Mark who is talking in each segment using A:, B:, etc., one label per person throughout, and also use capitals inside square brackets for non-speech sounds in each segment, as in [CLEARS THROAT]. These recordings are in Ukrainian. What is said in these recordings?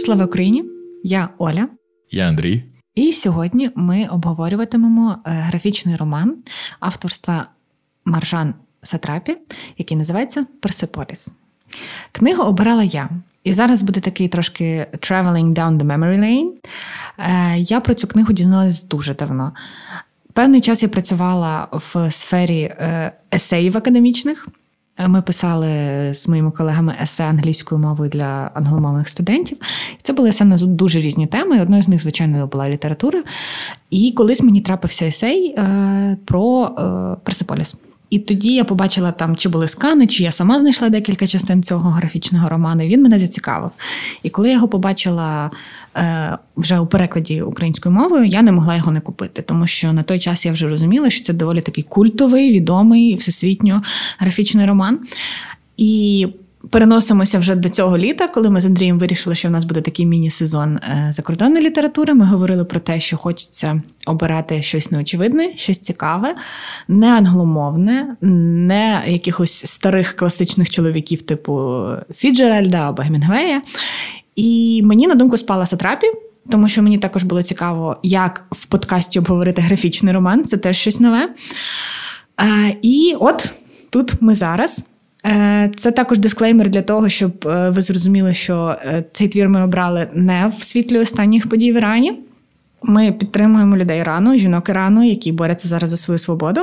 A: Слава Україні! Я Оля.
B: Я Андрій.
A: І сьогодні ми обговорюватимемо е, графічний роман авторства Маржан Сатрапі, який називається Персеполіс. Книгу обирала я. І зараз буде такий трошки traveling down the memory lane. Е, я про цю книгу дізналась дуже давно. Певний час я працювала в сфері е, есеїв академічних. Ми писали з моїми колегами есе англійською мовою для англомовних студентів. Це були есе на дуже різні теми. Одною з них, звичайно, була література. І колись мені трапився есей е, про е, Персиполіс. І тоді я побачила там, чи були скани, чи я сама знайшла декілька частин цього графічного роману. і Він мене зацікавив. І коли я його побачила е, вже у перекладі українською мовою, я не могла його не купити, тому що на той час я вже розуміла, що це доволі такий культовий, відомий, всесвітньо графічний роман. І Переносимося вже до цього літа, коли ми з Андрієм вирішили, що в нас буде такий міні-сезон е, закордонної літератури. Ми говорили про те, що хочеться обирати щось неочевидне, щось цікаве, не англомовне, не якихось старих класичних чоловіків, типу Фіджеральда або Гемінгвея. І мені на думку спала Сатрапі. Тому що мені також було цікаво, як в подкасті обговорити графічний роман, це теж щось нове. І от тут ми зараз. Е, це також дисклеймер для того, щоб е, ви зрозуміли, що е, цей твір ми обрали не в світлі останніх подій в Ірані. Ми підтримуємо людей Ірану, жінок Ірану, які борються зараз за свою свободу.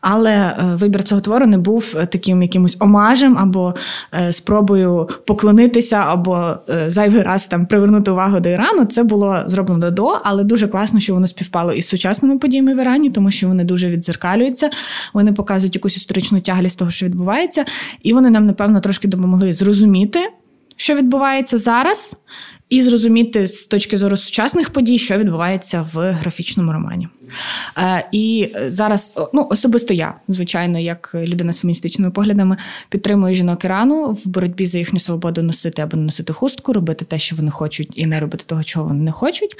A: Але е, вибір цього твору не був е, таким якимось омажем або е, спробою поклонитися, або зайвий раз там привернути увагу до Ірану. Це було зроблено до, але дуже класно, що воно співпало із сучасними подіями в Ірані, тому що вони дуже відзеркалюються. Вони показують якусь історичну тяглість того, що відбувається, і вони нам, напевно, трошки допомогли зрозуміти, що відбувається зараз і зрозуміти з точки зору сучасних подій, що відбувається в графічному романі. Е, і зараз ну особисто я, звичайно, як людина з феміністичними поглядами, підтримую жінок Ірану в боротьбі за їхню свободу носити або не носити хустку, робити те, що вони хочуть, і не робити того, чого вони не хочуть.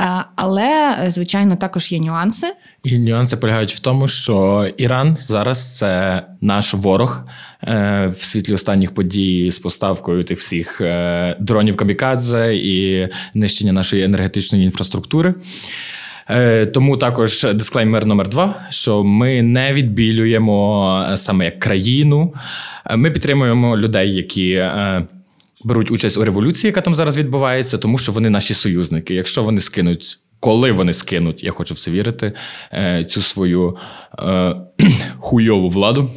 A: Е, але, звичайно, також є нюанси.
B: І нюанси полягають в тому, що Іран зараз це наш ворог е, в світлі останніх подій з поставкою тих всіх дронів камікадзе і нищення нашої енергетичної інфраструктури. Е, тому також дисклеймер номер два: що ми не відбілюємо е, саме як країну. Е, ми підтримуємо людей, які. Беруть участь у революції, яка там зараз відбувається, тому що вони наші союзники. Якщо вони скинуть, коли вони скинуть, я хочу в це вірити, цю свою е, [CLEARS THROAT] хуйову владу,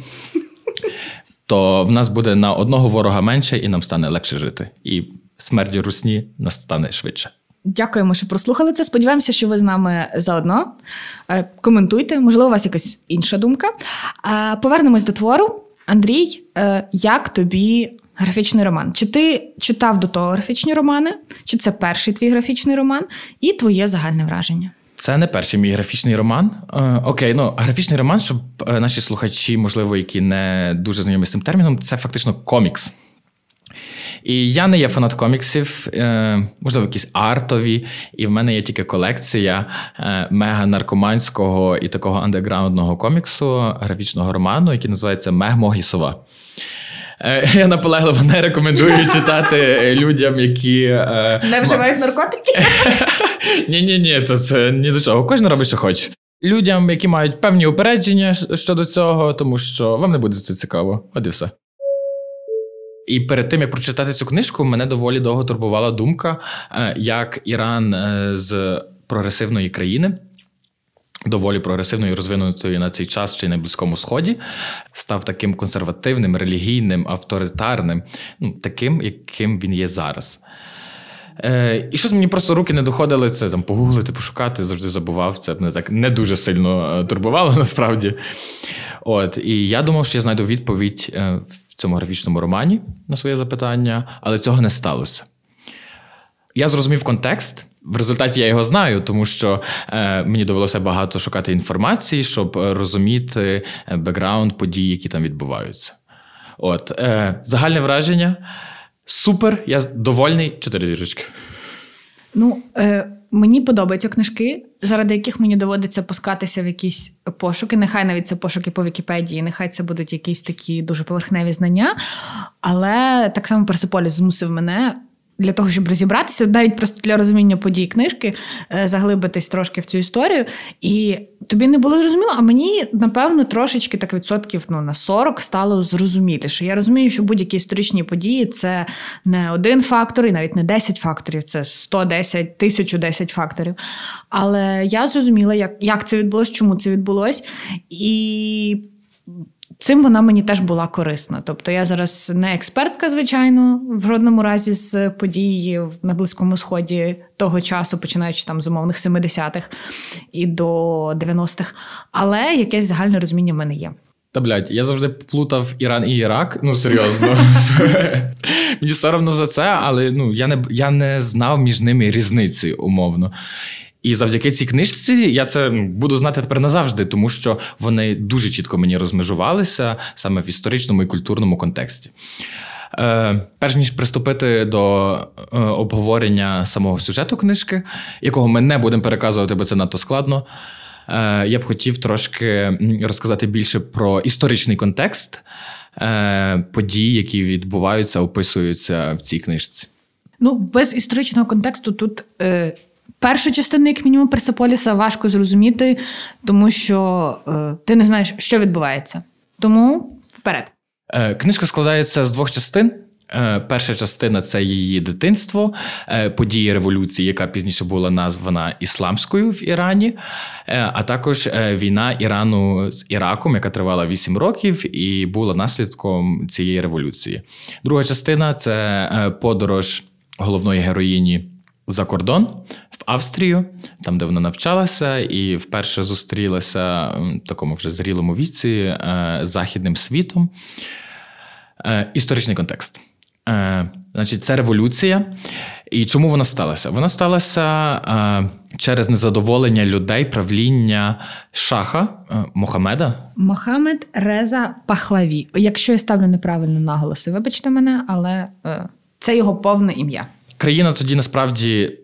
B: то в нас буде на одного ворога менше, і нам стане легше жити. І смерть русні настане швидше.
A: Дякуємо, що прослухали це. Сподіваємося, що ви з нами заодно. Е, коментуйте, можливо, у вас якась інша думка. Е, повернемось до твору. Андрій, е, як тобі графічний роман? Чи ти читав до того графічні романи? Чи це перший твій графічний роман? І твоє загальне враження?
B: Це не перший мій графічний роман. Окей, ну графічний роман, щоб наші слухачі, можливо, які не дуже знайомі з цим терміном, це фактично комікс. І я не є фанат коміксів, е, можливо, якісь артові, і в мене є тільки колекція е, мега-наркоманського і такого андеграундного коміксу, графічного роману, який називається Мег Могісова. Е, я наполегливо не рекомендую читати людям, які
A: не вживають наркотики. [LAUGHS]
B: Ні, ні, ні, це ні до чого. Кожен робить, що хоче. Людям, які мають певні упередження щодо цього, тому що вам не буде це цікаво. От і все. І перед тим як прочитати цю книжку, мене доволі довго турбувала думка, е, як Іран е, з прогресивної країни. Доволі прогресивною і розвинутою на цей час чи на близькому сході став таким консервативним, релігійним, авторитарним, ну таким, яким він є зараз. Е, І щось мені просто руки не доходили це там погуглити, пошукати, завжди забував. Це мене так не дуже сильно турбувало [LAUGHS] насправді. От, І я думав, що я знайду відповідь цьому графічному романі на своє запитання, але цього не сталося. Я зрозумів контекст. В результаті я його знаю, тому що е, мені довелося багато шукати інформації, щоб розуміти е, бекграунд подій, які там відбуваються. От, е, загальне враження. Супер, я довольний. Чотири зірочки.
A: Ну, е, Мені подобаються книжки, заради яких мені доводиться пускатися в якісь пошуки. Нехай навіть це пошуки по Вікіпедії, нехай це будуть якісь такі дуже поверхневі знання. Але так само Персиполіс змусив мене для того, щоб розібратися, навіть просто для розуміння подій книжки, е, заглибитись трошки в цю історію. І тобі не було зрозуміло, а мені, напевно, трошечки так відсотків ну, на 40 стало зрозуміліше. Я розумію, що будь-які історичні події це не один фактор, і навіть не 10 факторів, це 110, 1010 факторів. Але я зрозуміла, як, як це відбулося, чому це відбулося. І Цим вона мені теж була корисна. Тобто я зараз не експертка, звичайно, в жодному разі з подій на Близькому Сході того часу, починаючи там з умовних 70-х і до 90-х, але якесь загальне розуміння в мене є.
B: Та блядь, я завжди плутав Іран і Ірак. Ну серйозно. [LAUGHS] Мені соромно за це, але ну я не я не знав між ними різниці умовно. І завдяки цій книжці я це буду знати тепер назавжди, тому що вони дуже чітко мені розмежувалися саме в історичному і культурному контексті. Е, Перш ніж приступити до е, обговорення самого сюжету книжки, якого ми не будемо переказувати, бо це надто складно. Е, Я б хотів трошки розказати більше про історичний контекст е, подій, які відбуваються, описуються в цій книжці.
A: Ну, без історичного контексту тут. Е... Першу частину, як мінімум, Персеполіса важко зрозуміти, тому що е, ти не знаєш, що відбувається. Тому вперед.
B: Е, книжка складається з двох частин. Е, перша частина це її дитинство, е, події революції, яка пізніше була названа Ісламською в Ірані, е, а також війна Ірану з Іраком, яка тривала 8 років, і була наслідком цієї революції. Друга частина це подорож головної героїні за кордон в Австрію, там де вона навчалася, і вперше зустрілася в такому вже зрілому віці е, західним світом. Е, історичний контекст. Е, значить, це революція. І чому вона сталася? Вона сталася через незадоволення людей правління шаха Мохамеда.
A: Мохамед Реза Пахлаві. Якщо я ставлю неправильно наголоси, вибачте мене, але це його повне ім'я.
B: Країна тоді насправді.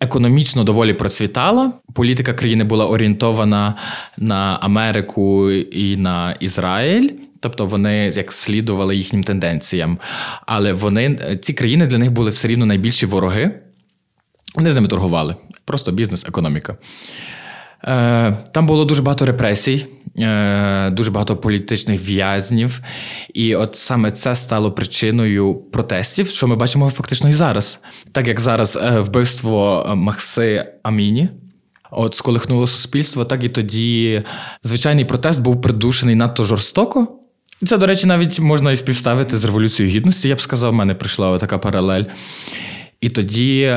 B: Економічно доволі процвітала. Політика країни була орієнтована на Америку і на Ізраїль, тобто вони як слідували їхнім тенденціям. Але вони ці країни для них були все рівно найбільші вороги. Вони з ними торгували. Просто бізнес, економіка. Е, там було дуже багато репресій, е, дуже багато політичних в'язнів. І от саме це стало причиною протестів, що ми бачимо фактично і зараз. Так як зараз е, вбивство Макси Аміні. От сколихнуло суспільство, так і тоді звичайний протест був придушений надто жорстоко. Це, до речі, навіть можна і співставити з Революцією Гідності, я б сказав, в мене прийшла така паралель. І тоді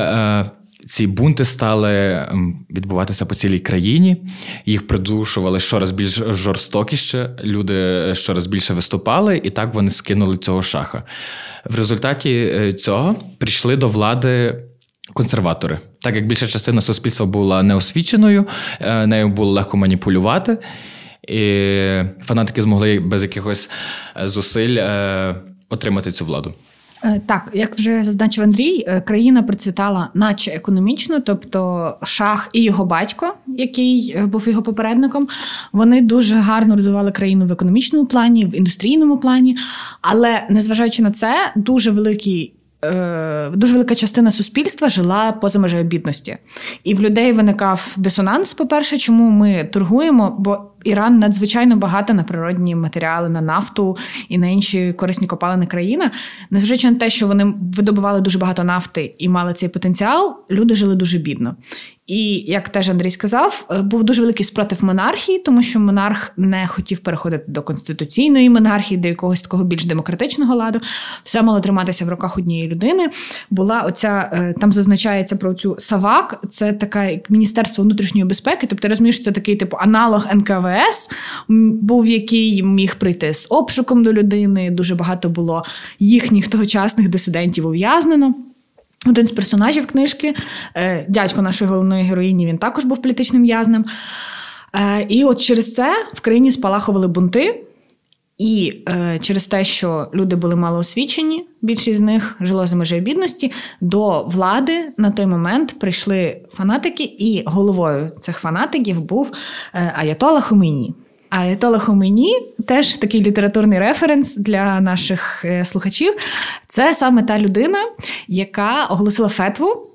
B: ці бунти стали ем, відбуватися по цілій країні. Їх придушували щораз більш жорстокіше. Люди щораз більше виступали, і так вони скинули цього шаха. В результаті е, цього прийшли до влади. Консерватори, так як більша частина суспільства була неосвіченою, е, нею було легко маніпулювати, і фанатики змогли без якихось е, зусиль отримати цю владу.
A: Е, так, як вже зазначив Андрій, е, країна процвітала, наче економічно, тобто шах і його батько, який е, був його попередником, вони дуже гарно розвивали країну в економічному плані, в індустрійному плані. Але незважаючи на це, дуже великий. Дуже велика частина суспільства жила поза межею бідності, і в людей виникав дисонанс. По перше, чому ми торгуємо? Бо Іран надзвичайно багата на природні матеріали, на нафту і на інші корисні копалини країна. Незважаючи на те, що вони видобували дуже багато нафти і мали цей потенціал, люди жили дуже бідно. І як теж Андрій сказав, е, був дуже великий спротив монархії, тому що монарх не хотів переходити до конституційної монархії, до якогось такого більш демократичного ладу. Все мало триматися в руках однієї людини. Була оця е, там зазначається про цю Савак, це таке Міністерство внутрішньої безпеки. Тобто, розумієш, це такий типу аналог НКВС, був який міг прийти з обшуком до людини. Дуже багато було їхніх тогочасних дисидентів ув'язнено. Один з персонажів книжки, е, дядько нашої головної героїні, він також був політичним в'язнем. Е, і от через це в країні спалахували бунти. І е, через те, що люди були малоосвічені, більшість з них жило за межею бідності, до влади на той момент прийшли фанатики, і головою цих фанатиків був Аятола Хомейні. Аятола Хомені, теж такий літературний референс для наших е, слухачів. Це саме та людина, яка оголосила фетву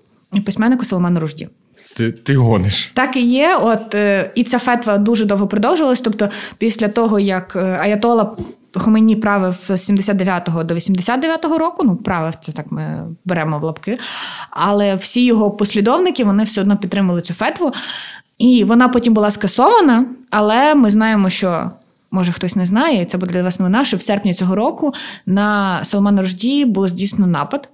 A: письменнику Салману Ружді.
B: Ти ти гониш.
A: Так і є. От е, і ця фетва дуже довго продовжувалась. Тобто, після того, як е, Аятола Хомені правив з 79 до 89 року, ну правив це так ми беремо в лапки. Але всі його послідовники вони все одно підтримали цю фетву. І вона потім була скасована, але ми знаємо, що. Може, хтось не знає, і це буде для вас новина, що в серпні цього року на Салмана Рожді було здійснено напад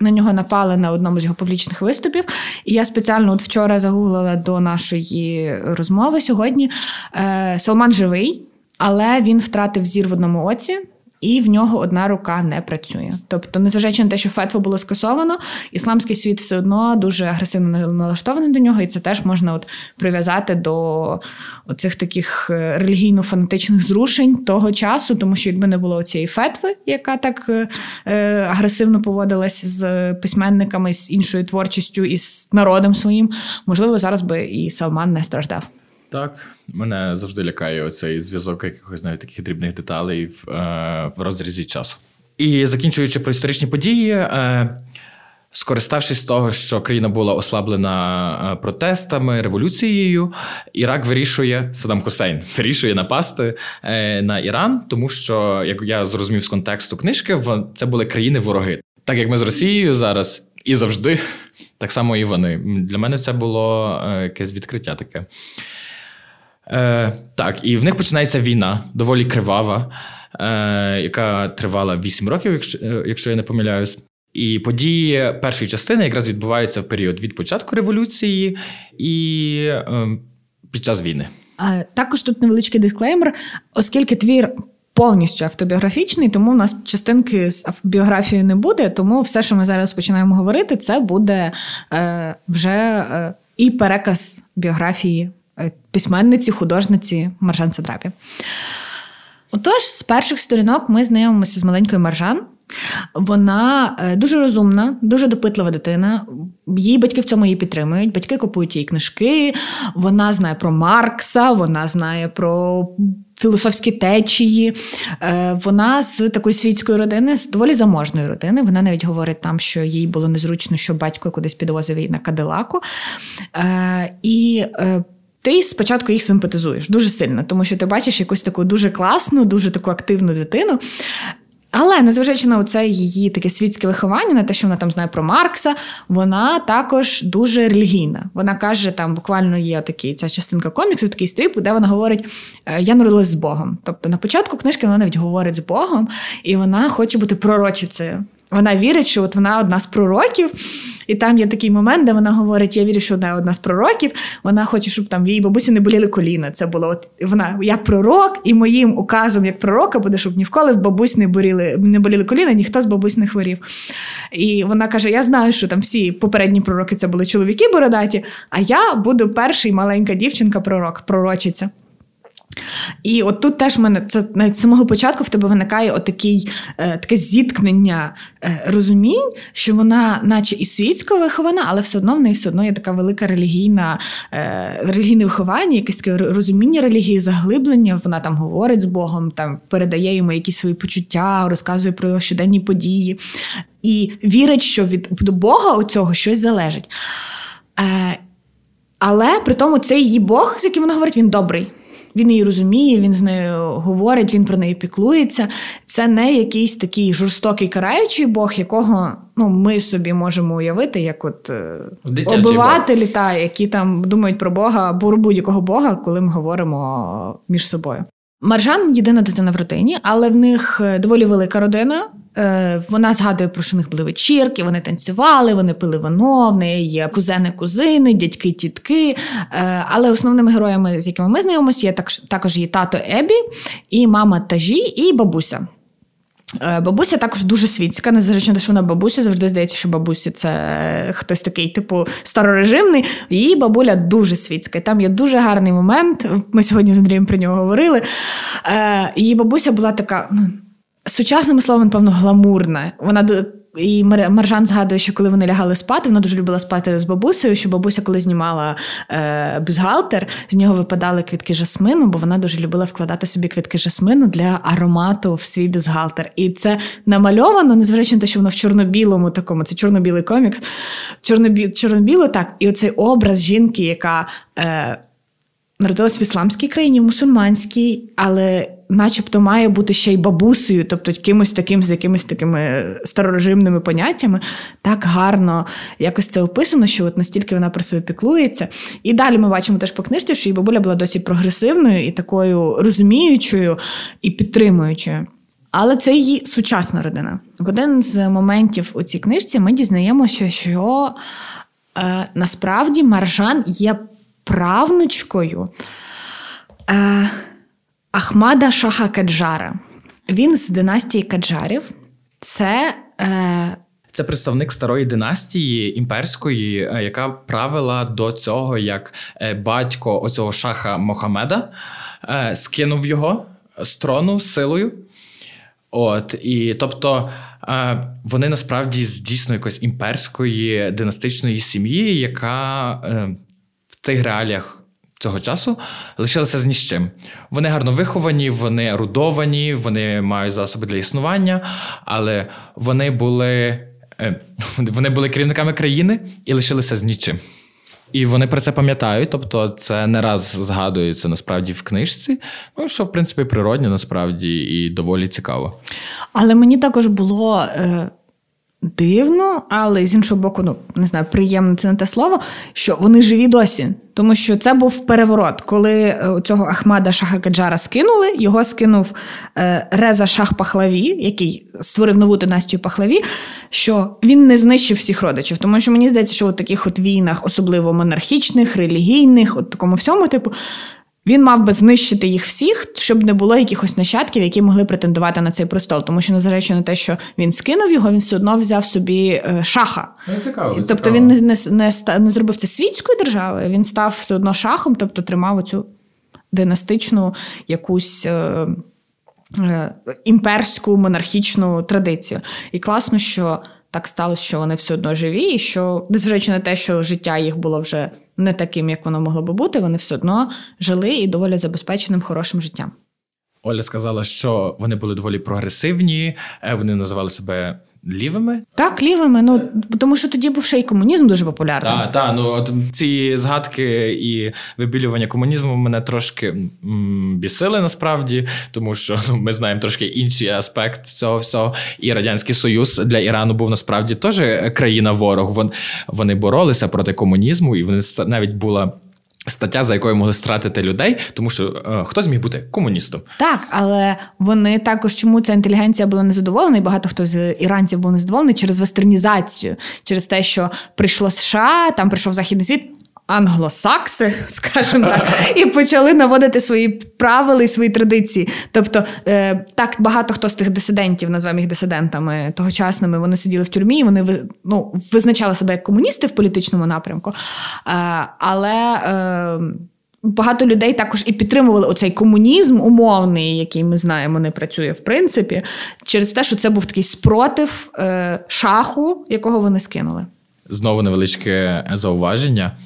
A: на нього напали на одному з його публічних виступів. І я спеціально от вчора загуглила до нашої розмови сьогодні. Е, Салман живий, але він втратив зір в одному оці і в нього одна рука не працює. Тобто, незважаючи на те, що фетво було скасовано, ісламський світ все одно дуже агресивно налаштований до нього, і це теж можна от прив'язати до оцих таких е, релігійно-фанатичних зрушень того часу, тому що якби не було цієї фетви, яка так е, е, агресивно поводилась з письменниками, з іншою творчістю і з народом своїм, можливо, зараз би і Салман не страждав.
B: Так, мене завжди лякає оцей зв'язок якихось навіть таких дрібних деталей в, е, в розрізі часу. І закінчуючи про історичні події, е, скориставшись того, що країна була ослаблена е, протестами, революцією, Ірак вирішує Саддам Хусейн [LAUGHS] вирішує напасти на Іран, тому що, як я зрозумів з контексту книжки, це були країни-вороги. Так як ми з Росією зараз і завжди, [LAUGHS] так само і вони. Для мене це було якесь відкриття таке. Е, Так, і в них починається війна, доволі кривава, е, яка тривала 8 років, якщо, е, якщо я не помиляюсь. І події першої частини якраз відбуваються в період від початку революції і е, під час війни.
A: А, Також тут невеличкий дисклеймер, оскільки твір. Повністю автобіографічний, тому в нас частинки з біографією не буде. Тому все, що ми зараз починаємо говорити, це буде е, вже е, і переказ біографії письменниці, художниці Маржан Садрапі. Отож, з перших сторінок ми знайомимося з маленькою Маржан. Вона е, дуже розумна, дуже допитлива дитина. Її батьки в цьому її підтримують. Батьки купують її книжки. Вона знає про Маркса, вона знає про філософські течії. Е, вона з такої світської родини, з доволі заможної родини. Вона навіть говорить там, що їй було незручно, що батько кудись підвозив її на кадилаку. І ти спочатку їх симпатизуєш дуже сильно, тому що ти бачиш якусь таку дуже класну, дуже таку активну дитину. Але незважаючи на це її таке світське виховання, на те, що вона там знає про Маркса, вона також дуже релігійна. Вона каже, там буквально є такий, ця частинка коміксу, такий стріп, де вона говорить: «Е, Я народилась з Богом. Тобто на початку книжки вона навіть говорить з Богом, і вона хоче бути пророчицею. Вона вірить, що от вона одна з пророків, і там є такий момент, де вона говорить: Я вірю, що вона одна з пророків. Вона хоче, щоб там її бабусі не боліли коліна. Це було от вона як пророк, і моїм указом як пророка буде, щоб ніколи в бабусь не боліли, не боліли коліна, ніхто з бабусь не хворів. І вона каже: Я знаю, що там всі попередні пророки це були чоловіки бородаті, а я буду перший маленька дівчинка-пророк, пророчиця. І от тут теж в мене це навіть з самого початку в тебе виникає отакий, е, таке зіткнення е, розумінь, що вона, наче і світсько вихована, але все одно в неї все одно є така велика релігійна, е, релігійне виховання, якесь таке розуміння релігії, заглиблення. Вона там говорить з Богом, там передає йому якісь свої почуття, розказує про його щоденні події і вірить, що від Бога у цього щось залежить. Е, але при тому цей її Бог, з яким вона говорить, він добрий. Він її розуміє, він з нею говорить, він про неї піклується. Це не якийсь такий жорстокий караючий Бог, якого ну, ми собі можемо уявити, як от е, Дитячий обивателі, та, які там думають про Бога або будь-якого Бога, коли ми говоримо між собою. Маржан єдина дитина в родині, але в них е, доволі велика родина. Е, вона згадує, про що них були вечірки, вони танцювали, вони пили вино, в неї є кузени, кузини, дядьки, тітки. Е, але основними героями, з якими ми знайомимося, є також її тато Ебі, і мама Тажі, і бабуся. Е, бабуся також дуже світська, незважаючи на що вона бабуся, завжди здається, що бабуся це хтось такий, типу, старорежимний. Її бабуля дуже світська. І там є дуже гарний момент. Ми сьогодні з Андрієм про нього говорили. Її бабуся була така. Сучасними словами, напевно, гламурна. Вона і Маржан згадує, що коли вони лягали спати, вона дуже любила спати з бабусею, що бабуся, коли знімала е, бюзгалтер, з нього випадали квітки жасмину, бо вона дуже любила вкладати собі квітки жасмину для аромату в свій бюзгалтер. І це намальовано, незважаючи на те, що воно в чорно-білому такому, це чорно-білий комікс, чорно-біло так. І оцей образ жінки, яка. Е, Народилась в ісламській країні, в мусульманській, але начебто має бути ще й бабусею, тобто кимось таким з якимись такими старорежимними поняттями, так гарно якось це описано, що от настільки вона про себе піклується. І далі ми бачимо теж по книжці, що її бабуля була досить прогресивною і такою розуміючою і підтримуючою. Але це її сучасна родина. В один з моментів у цій книжці ми дізнаємося, що е, насправді Маржан є правнучкою. Е, Ахмада Шаха Каджара. Він з династії Каджарів. Це е...
B: Це представник старої династії імперської, е, яка правила до цього, як е, батько оцього шаха Мохамеда е, скинув його з трону силою. От, і тобто вони насправді з дійсно якоїсь імперської династичної сім'ї, яка в тих реаліях цього часу лишилися з ні з чим. Вони гарно виховані, вони рудовані, вони мають засоби для існування, але вони були е, [LAUGHS] вони були керівниками країни і лишилися з нічим. І вони про це пам'ятають, тобто це не раз згадується насправді в книжці, ну що в принципі природньо, насправді і доволі цікаво.
A: Але мені також було е, Дивно, але з іншого боку, ну не знаю, приємно це не те слово, що вони живі досі. Тому що це був переворот, коли е, цього Ахмада Шаха Каджара скинули, його скинув е, Реза Шах Пахлаві, який створив нову династію Пахлаві, що він не знищив всіх родичів. Тому що мені здається, що у таких от війнах, особливо монархічних, релігійних, от такому всьому, типу, він мав би знищити їх всіх, щоб не було якихось нащадків, які могли претендувати на цей престол. Тому що, незважаючи на те, що він скинув його, він все одно взяв собі е, шаха.
B: Ну, цікаво,
A: Тобто
B: цікаво.
A: він не, не, не, не зробив це світською державою, він став все одно шахом, тобто тримав оцю династичну якусь. Е, е, імперську монархічну традицію. І класно, що так сталося, що вони все одно живі, і що, незважаючи на те, що життя їх було вже не таким, як воно могло би бути, вони все одно жили і доволі забезпеченим хорошим життям.
B: Оля сказала, що вони були доволі прогресивні, е, вони називали себе лівими.
A: Так, лівими. Ну тому що тоді був ще й комунізм дуже популярний.
B: Так, так. Ну от ці згадки і вибілювання комунізму мене трошки м- бісили насправді, тому що ну, ми знаємо трошки інший аспект цього всього. І радянський союз для Ірану був насправді теж країна ворог. Вон вони боролися проти комунізму, і вони навіть була. Стаття, за якою могли стратити людей, тому що е, хто зміг бути комуністом,
A: так але вони також чому ця інтелігенція була незадоволена, і багато хто з іранців був незадоволений через вестернізацію, через те, що прийшло США, там прийшов західний світ англосакси, [LAUGHS] скажімо так, і почали наводити свої правила і свої традиції. Тобто, е, так багато хто з тих дисидентів, називаємо їх дисидентами тогочасними, вони сиділи в тюрмі, вони ну, визначали себе як комуністи в політичному напрямку. Е, але. Е, Багато людей також і підтримували оцей комунізм умовний, який ми знаємо, не працює в принципі, через те, що це був такий спротив е, шаху, якого вони скинули.
B: Знову невеличке зауваження.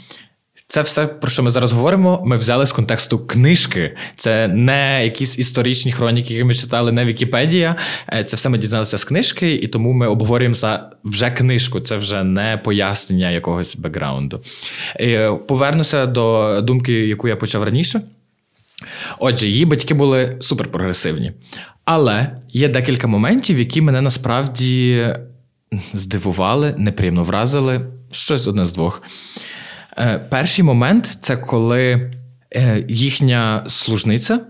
B: Це все, про що ми зараз говоримо, ми взяли з контексту книжки. Це не якісь історичні хроніки, які ми читали, не Вікіпедія. Е, це все ми дізналися з книжки, і тому ми обговорюємо за вже книжку. Це вже не пояснення якогось бекграунду. Е, повернуся до думки, яку я почав раніше. Отже, її батьки були суперпрогресивні. Але є декілька моментів, які мене насправді здивували, неприємно вразили. Щось одне з двох. Е, перший момент це коли е, їхня служниця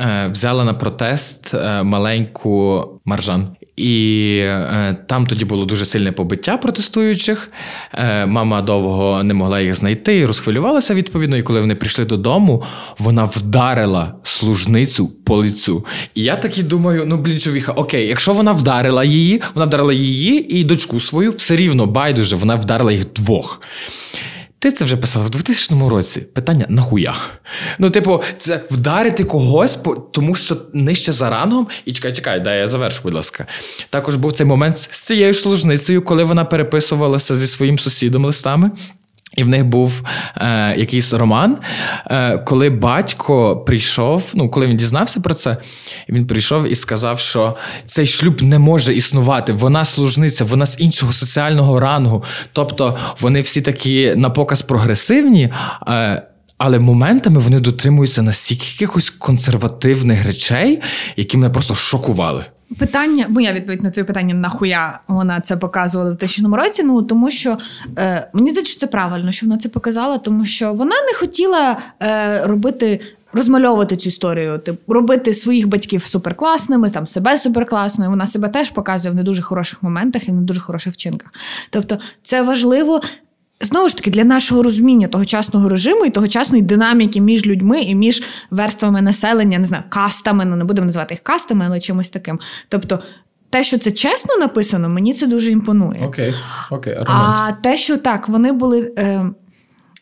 B: е, взяла на протест маленьку маржан. І е, там тоді було дуже сильне побиття протестуючих. Е, мама довго не могла їх знайти і розхвилювалася відповідно. І коли вони прийшли додому, вона вдарила служницю по лицю. І я таки думаю: ну блін, човіха, окей, якщо вона вдарила її, вона вдарила її і дочку свою, все рівно байдуже, вона вдарила їх двох. Ти це вже писала в 2000 році. Питання нахуя? Ну, типу, це вдарити когось, тому що нижче за рангом. І чекай, чекай, дай я завершу, будь ласка. Також був цей момент з цією служницею, коли вона переписувалася зі своїм сусідом листами. І в них був е, якийсь роман, е, коли батько прийшов, ну коли він дізнався про це, він прийшов і сказав, що цей шлюб не може існувати. Вона служниця, вона з іншого соціального рангу. Тобто вони всі такі на показ прогресивні. Е, але моментами вони дотримуються настільки якихось консервативних речей, які мене просто шокували.
A: Питання, моя відповідь на твоє питання, нахуя вона це показувала в 2000 році. Ну тому що е, мені здається, що це правильно, що вона це показала, тому що вона не хотіла е, робити. Розмальовувати цю історію, типу, робити своїх батьків суперкласними, там себе суперкласною. Вона себе теж показує в не дуже хороших моментах і в не дуже хороших вчинках. Тобто, це важливо Знову ж таки, для нашого розуміння тогочасного режиму і тогочасної динаміки між людьми і між верствами населення, не знаю, кастами, ну не будемо називати їх кастами, але чимось таким. Тобто, те, що це чесно написано, мені це дуже імпонує.
B: Окей, окей,
A: А те, що так, вони були. Е,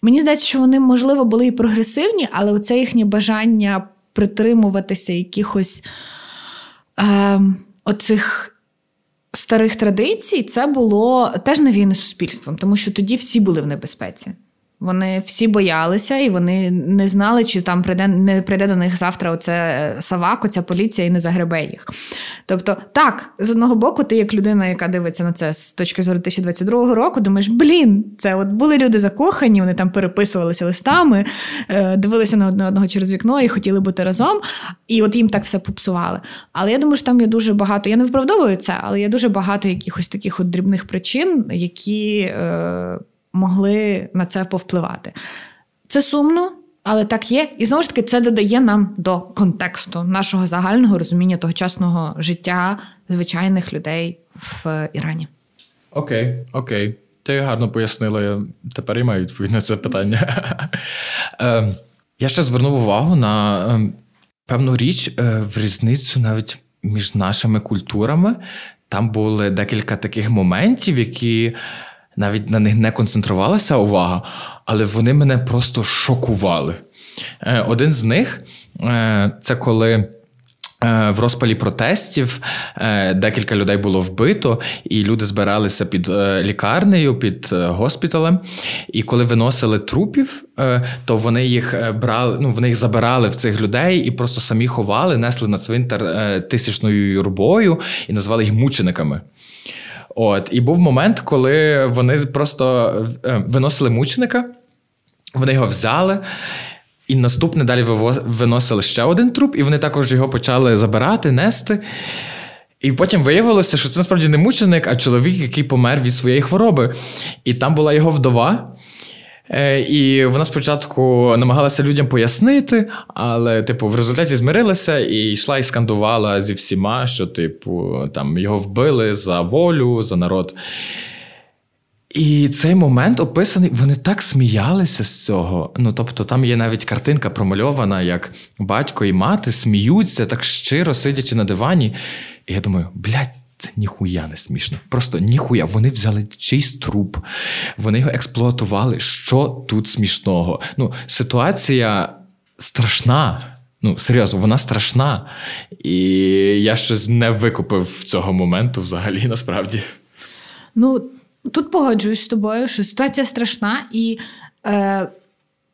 A: Мені здається, що вони, можливо, були і прогресивні, але оце їхнє бажання притримуватися якихось е, оцих старих традицій це було теж навіяне суспільством, тому що тоді всі були в небезпеці. Вони всі боялися, і вони не знали, чи там прийде не прийде до них завтра оце е, Савак, оця поліція і не загребе їх. Тобто, так, з одного боку, ти, як людина, яка дивиться на це з точки зору 2022 року, думаєш, блін, це от були люди закохані, вони там переписувалися листами, е, дивилися на одне одного через вікно і хотіли бути разом. І от їм так все попсували. Але я думаю, що там є дуже багато. Я не виправдовую це, але є дуже багато якихось таких от дрібних причин, які. Е, могли на це повпливати. Це сумно, але так є. І знову ж таки, це додає нам до контексту нашого загального розуміння тогочасного життя звичайних людей в Ірані.
B: Окей, окей. Ти гарно пояснила. Я тепер і маю відповідь на це питання. [LAUGHS] Ем, я ще звернув увагу на ем, певну річ е, в різницю навіть між нашими культурами. Там були декілька таких моментів, які навіть на них не концентрувалася увага, але вони мене просто шокували. Е, один з них е, це коли. Е, в розпалі протестів декілька людей було вбито, і люди збиралися під лікарнею, під госпіталем. І коли виносили трупів, то вони їх брали, ну вони їх забирали в цих людей і просто самі ховали, несли на цвинтар тисячною юрбою і назвали їх мучениками. От, І був момент, коли вони просто е, виносили мученика, вони його взяли. І наступне далі виносили ще один труп, і вони також його почали забирати, нести. І потім виявилося, що це насправді не мученик, а чоловік, який помер від своєї хвороби. І там була його вдова. Е, і вона спочатку намагалася людям пояснити, але, типу, в результаті змирилася і йшла і скандувала зі всіма, що, типу, там його вбили за волю, за народ. І цей момент описаний, вони так сміялися з цього. Ну, тобто, там є навіть картинка промальована, як батько і мати сміються так щиро, сидячи на дивані. І я думаю, блядь, це ніхуя не смішно. Просто ніхуя. Вони взяли чийсь труп, вони його експлуатували. Що тут смішного? Ну, ситуація страшна. Ну, серйозно, вона страшна. І я щось не викупив цього моменту взагалі [LAUGHS] насправді.
A: Ну, тут погоджуюсь з тобою, що ситуація страшна, і е,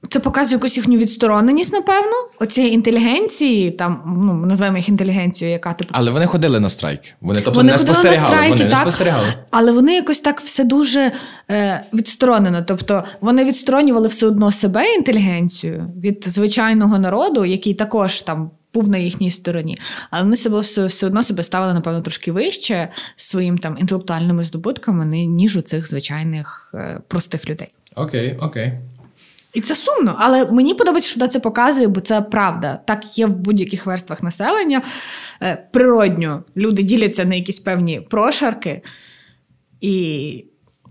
A: це показує якусь їхню відстороненість, напевно, оцієї інтелігенції, там ну називаємо їх інтелігенцією, яка типу.
B: Але вони ходили на страйк. Вони тобто вони не спостерігали. На страйки, вони
A: так,
B: не спостерігали.
A: Але вони якось так все дуже е, відсторонено. Тобто вони відсторонювали все одно себе інтелігенцію від звичайного народу, який також там. Був на їхній стороні, але вони себе все все одно себе ставили, напевно, трошки вище своїм там інтелектуальними здобутками, ніж у цих звичайних е, простих людей.
B: Окей, окей.
A: І це сумно, але мені подобається, що це показує, бо це правда. Так є в будь-яких верствах населення. Е, природньо люди діляться на якісь певні прошарки, і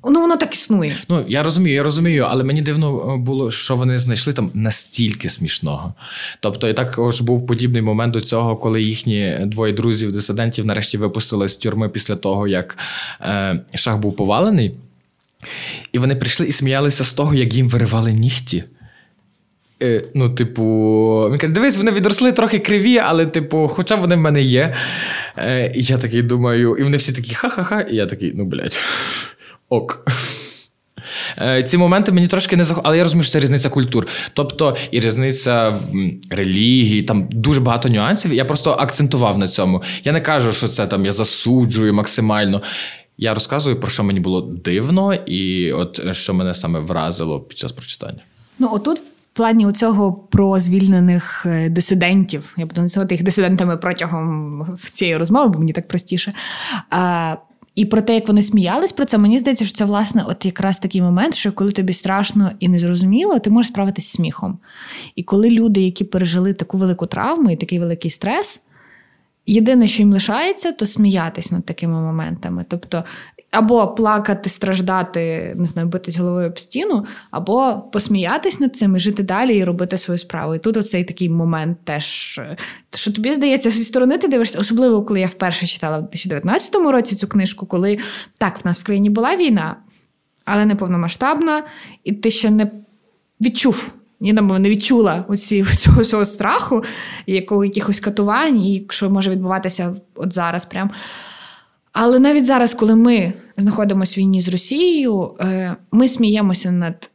A: ну, воно так існує.
B: Ну, я розумію, я розумію, але мені дивно е, було, що вони знайшли там настільки смішного. Тобто, і також був подібний момент до цього, коли їхні двоє друзів-дисидентів нарешті випустили з тюрми після того, як е, шах був повалений. І вони прийшли і сміялися з того, як їм виривали нігті. Е, Ну, типу, він каже, дивись, вони відросли трохи криві, але, типу, хоча вони в мене є. Е, І я такий думаю, і вони всі такі ха-ха-ха, і я такий, ну, блядь, [LAUGHS] ок. Е, ці моменти мені трошки не захоплюють, але я розумію, що це різниця культур. Тобто і різниця в релігії, там дуже багато нюансів. Я просто акцентував на цьому. Я не кажу, що це там я засуджую максимально. Я розказую, про що мені було дивно, і от що мене саме вразило під час прочитання.
A: Ну, отут. В плані цього про звільнених е, дисидентів, я буду називати їх дисидентами протягом цієї розмови, бо мені так простіше. А, І про те, як вони сміялись про це, мені здається, що це власне от якраз такий момент, що коли тобі страшно і незрозуміло, ти можеш справитися сміхом. І коли люди, які пережили таку велику травму і такий великий стрес, єдине, що їм лишається, то сміятись над такими моментами. Тобто або плакати, страждати, не знаю, битись головою об стіну, або посміятись над цим і жити далі і робити свою справу. І тут оцей такий момент теж, що тобі здається, зі сторони ти дивишся, особливо коли я вперше читала в 2019 році цю книжку, коли так, в нас в країні була війна, але не повномасштабна, і ти ще не відчув. Я не відчула оці, [LAUGHS] цього, цього страху, якого, якихось катувань, і що може відбуватися от зараз. Прям. Але навіть зараз, коли ми знаходимося в війні з Росією, е, ми сміємося над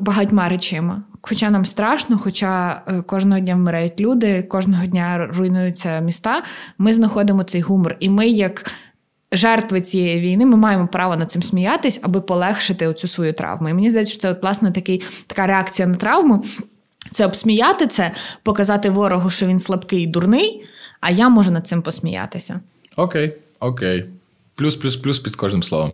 A: багатьма речима. Хоча нам страшно, хоча е, кожного дня вмирають люди, кожного дня руйнуються міста, ми знаходимо цей гумор. І ми, як жертви цієї війни, ми маємо право над цим сміятись, аби полегшити оцю свою травму. І мені здається, що це от, власне такий, така реакція на травму. Це обсміяти це, показати ворогу, що він слабкий і дурний, а я можу над цим посміятися.
B: Окей. Окей. Плюс, плюс, плюс під кожним словом.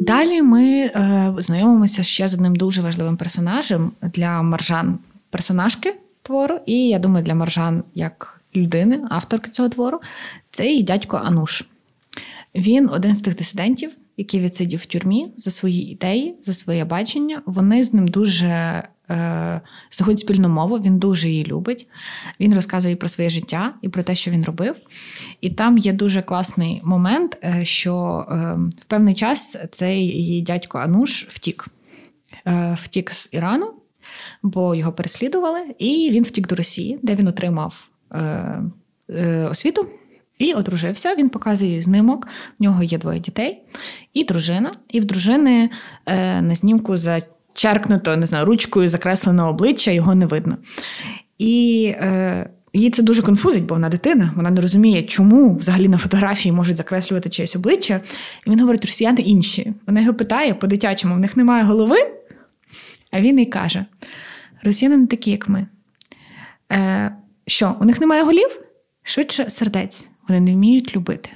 A: Далі ми е, знайомимося ще з одним дуже важливим персонажем для маржан персонажки твору, і я думаю, для маржан як людини, авторки цього твору, це і дядько Ануш. Він один з тих дисидентів, який відсидів в тюрмі за свої ідеї, за своє бачення. Вони з ним дуже е, знаходить спільну мову, він дуже її любить. Він розказує про своє життя і про те, що він робив. І там є дуже класний момент, е, що е, в певний час цей її дядько Ануш втік. Е, втік з Ірану, бо його переслідували, і він втік до Росії, де він отримав е, е, освіту. І одружився, він показує знимок. В нього є двоє дітей і дружина. І в дружини е, на знімку за черкнуто, не знаю, ручкою закреслено обличчя, його не видно. І її це дуже конфузить, бо вона дитина, вона не розуміє, чому взагалі на фотографії можуть закреслювати чиєсь обличчя. І він говорить, росіяни інші. Вона його питає по-дитячому: в них немає голови. А він їй каже: росіяни не такі, як ми. Що, у них немає голів? Швидше сердець. Вони не вміють любити.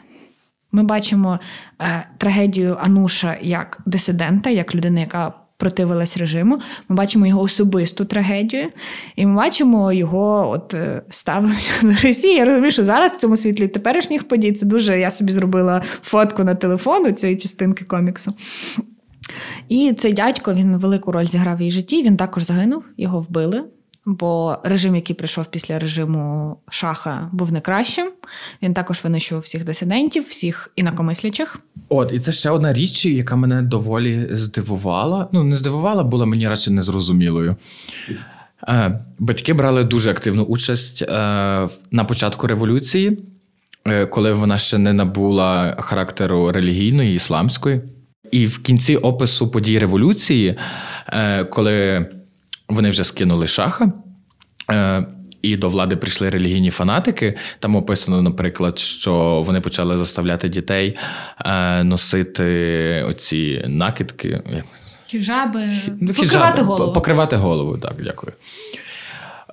A: Ми бачимо е, трагедію Ануша як дисидента, як людина, яка противилась режиму. Ми бачимо його особисту трагедію, і ми бачимо його от е, ставлення до Росії. Я розумію, що зараз в цьому світлі теперішніх подій це дуже. Я собі зробила фотку на телефон у цієї частинки коміксу. І цей дядько він велику роль зіграв в її житті. Він також загинув, його вбили. Бо режим, який прийшов після режиму шаха, був не кращим. Він також винищував всіх дисидентів, всіх інакомислячих.
B: От, і це ще одна річ, яка мене доволі здивувала. Ну, не здивувала, була мені радше незрозумілою. Е, батьки брали дуже активну участь е, на початку революції, е, коли вона ще не набула характеру релігійної, ісламської. І в кінці опису подій революції, коли вони вже скинули шаха. Е, і до влади прийшли релігійні фанатики. Там описано, наприклад, що вони почали заставляти дітей е, носити оці накидки.
A: Хіжаби, покривати голову.
B: Покривати голову, так, дякую.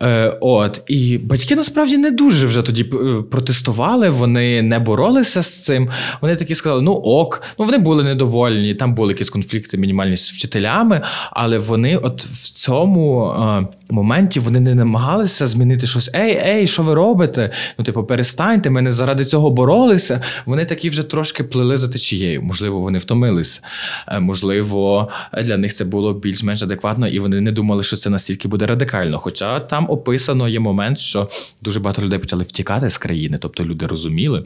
B: Е, От, І батьки насправді не дуже вже тоді е, протестували, вони не боролися з цим. Вони такі сказали: ну ок, ну вони були недовольні, там були якісь конфлікти мінімальні з вчителями, але вони от в цьому е, моменті вони не намагалися змінити щось. Ей, ей, що ви робите? Ну, типу, перестаньте, ми не заради цього боролися. Вони такі вже трошки плили за течією. Можливо, вони втомилися. Е, можливо, для них це було більш-менш адекватно, і вони не думали, що це настільки буде радикально. Хоча там описано є момент, що дуже багато людей почали втікати з країни, тобто люди розуміли.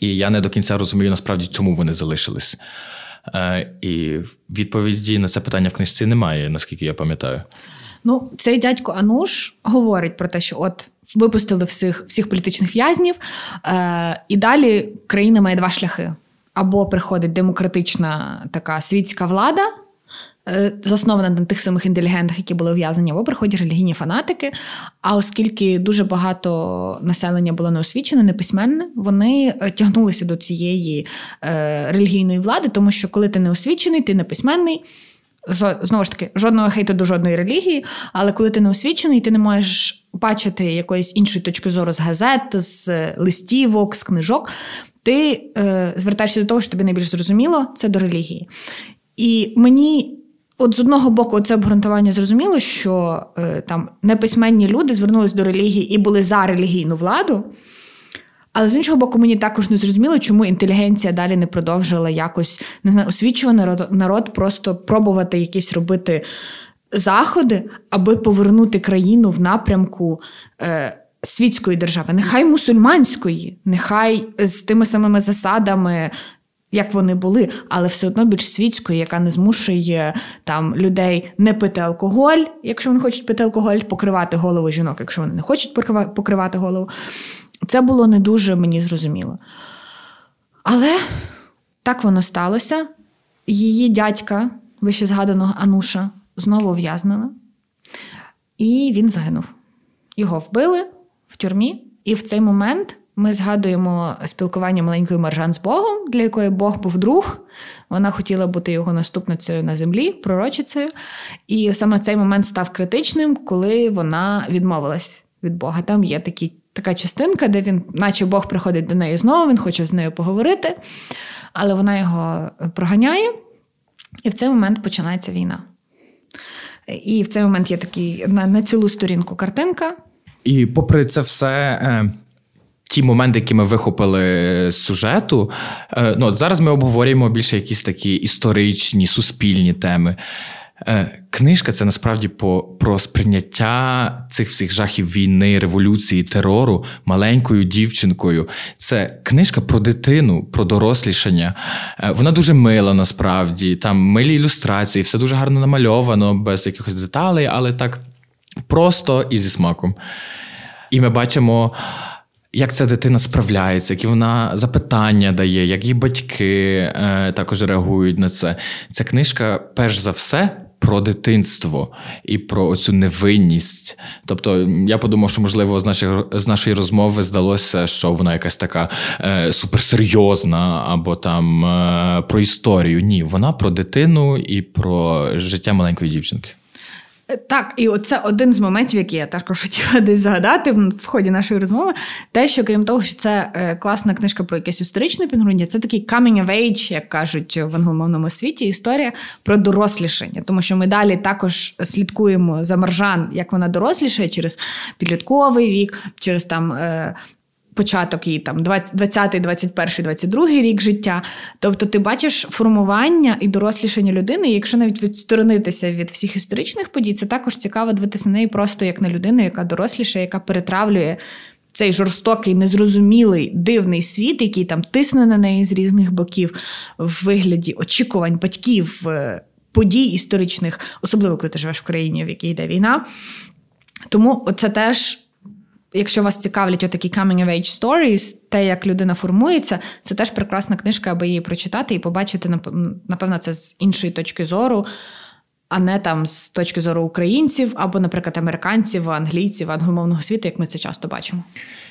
B: І я не до кінця розумію, насправді, чому вони залишились. Е, І відповіді на це питання в книжці немає, наскільки я пам'ятаю.
A: Ну, цей дядько Ануш говорить про те, що от випустили всіх всіх політичних в'язнів, е, і далі країна має два шляхи: або приходить демократична така світська влада. Е, заснована на тих самих інтелігентах, які були ув'язані, або приходять релігійні фанатики. А оскільки дуже багато населення було неосвічене, неписьменне, вони е, тягнулися до цієї е, релігійної влади, тому що коли ти не освічений, ти неписьменний, Знову ж таки, жодного хейту до жодної релігії, але коли ти не освічений, ти не можеш бачити якоїсь іншої точки зору з газет, з листівок, з книжок, ти е, звертаєшся до того, що тобі найбільш зрозуміло, це до релігії. І мені. От з одного боку, це обґрунтування зрозуміло, що е, там неписьменні люди звернулись до релігії і були за релігійну владу. Але з іншого боку, мені також не зрозуміло, чому інтелігенція далі не продовжила якось не знаю, освічувати народ, народ просто пробувати якісь робити заходи, аби повернути країну в напрямку. Е, Світської держави, нехай мусульманської, нехай з тими самими засадами, як вони були, але все одно більш світської, яка не змушує там людей не пити алкоголь, якщо вони хочуть пити алкоголь, покривати голову жінок, якщо вони не хочуть покривати голову. Це було не дуже мені зрозуміло. Але так воно сталося. Її дядька, вище згаданого Ануша, знову в'язнили, і він загинув. Його вбили в тюрмі, і в цей момент ми згадуємо спілкування маленької Маржан з Богом, для якої Бог був друг. Вона хотіла бути його наступницею на землі, пророчицею. І саме цей момент став критичним, коли вона відмовилась від Бога. Там є такі така частинка, де він, наче Бог приходить до неї знову, він хоче з нею поговорити, але вона його проганяє, і в цей момент починається війна. І в цей момент є такий на, на цілу сторінку картинка.
B: І попри це все. Е, ті моменти, які ми вихопили з сюжету, е, ну зараз ми обговорюємо більше якісь такі історичні, суспільні теми. Е, книжка це насправді по, про сприйняття цих всіх жахів війни, революції, терору маленькою дівчинкою. Це книжка про дитину, про дорослішання. Е, вона дуже мила насправді. Там милі ілюстрації, все дуже гарно намальовано, без якихось деталей, але так просто і зі смаком. І ми бачимо. Як ця дитина справляється, які вона запитання дає, як її батьки е, також реагують на це. Ця книжка, перш за все, про дитинство і про цю невинність. Тобто, я подумав, що можливо з нашої, з нашої розмови здалося, що вона якась така е, суперсерйозна, або там е, про історію. Ні, вона про дитину і про життя маленької дівчинки.
A: Так, і оце один з моментів, який я також хотіла десь згадати в ході нашої розмови. Те, що крім того, що це е, класна книжка про якесь історичне підґрунтя, це такий coming of age, як кажуть в англомовному світі, історія про дорослішання. Тому що ми далі також слідкуємо за маржан, як вона дорослішає через підлітковий вік, через там е, початок її там 20, 21, 22 рік життя. Тобто ти бачиш формування і дорослішання людини, і якщо навіть відсторонитися від всіх історичних подій, це також цікаво дивитися на неї просто як на людину, яка доросліша, яка перетравлює. Цей жорстокий, незрозумілий, дивний світ, який там тисне на неї з різних боків в вигляді очікувань батьків, е, подій історичних, особливо коли ти живеш в країні, в якій йде війна. Тому це теж Якщо вас цікавлять отакі coming of age stories, те, як людина формується, це теж прекрасна книжка, аби її прочитати і побачити, напевно, це з іншої точки зору, а не там з точки зору українців або, наприклад, американців, англійців, англомовного світу, як ми це часто бачимо.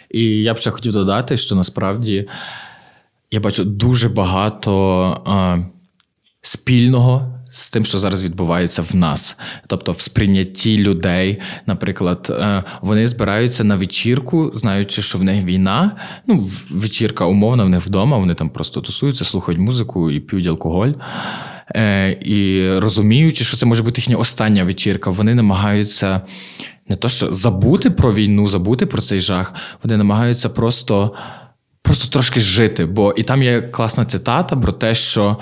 B: І я б ще хотів додати, що насправді я бачу дуже багато а, спільного з тим, що зараз відбувається в нас, тобто в сприйнятті людей, наприклад, е, вони збираються на вечірку, знаючи, що в них війна. Ну, вечірка умовна, в них вдома, вони там просто тусуються, слухають музику і п'ють алкоголь. Е, і розуміючи, що це може бути їхня остання вечірка, вони намагаються не то, що забути про війну, забути про цей жах, вони намагаються просто, просто трошки жити. Бо і там є класна цитата про те, що.